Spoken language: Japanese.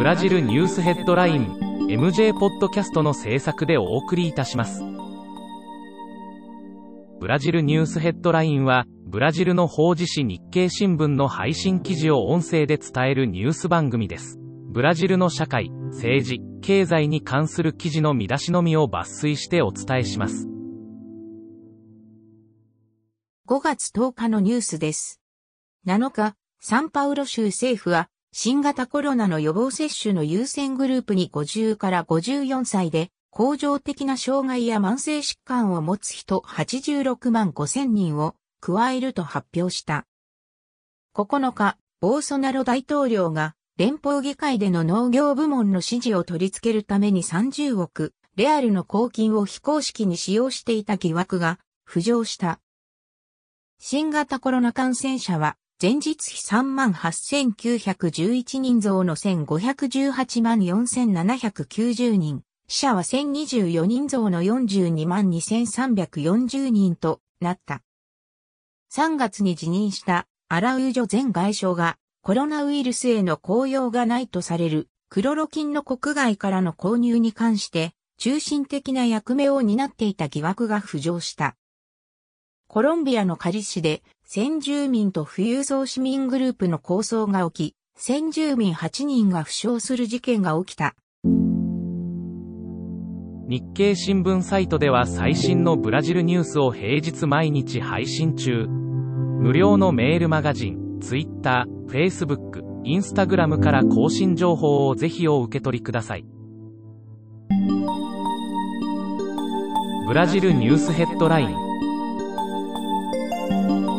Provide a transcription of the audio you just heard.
ブラジルニュースヘッドライン MJ ポッドキャストの制作でお送りいたします。ブラジルニュースヘッドラインは、ブラジルの法事紙日経新聞の配信記事を音声で伝えるニュース番組です。ブラジルの社会、政治、経済に関する記事の見出しのみを抜粋してお伝えします。5月10日のニュースです。7日、サンパウロ州政府は、新型コロナの予防接種の優先グループに50から54歳で、恒常的な障害や慢性疾患を持つ人86万5千人を加えると発表した。9日、ボーソナロ大統領が連邦議会での農業部門の支持を取り付けるために30億レアルの公金を非公式に使用していた疑惑が浮上した。新型コロナ感染者は前日比3万8911人増の1518万4790人、死者は1024人増の42万2340人となった。3月に辞任したアラウジョ前外相がコロナウイルスへの効用がないとされるクロロキンの国外からの購入に関して中心的な役目を担っていた疑惑が浮上した。コロンビアのカリ市で先住民と富裕層市民グループの抗争が起き、先住民8人が負傷する事件が起きた。日経新聞サイトでは最新のブラジルニュースを平日毎日配信中。無料のメールマガジン、Twitter、Facebook、Instagram から更新情報をぜひお受け取りください。ブラジルニュースヘッドライン Thank you.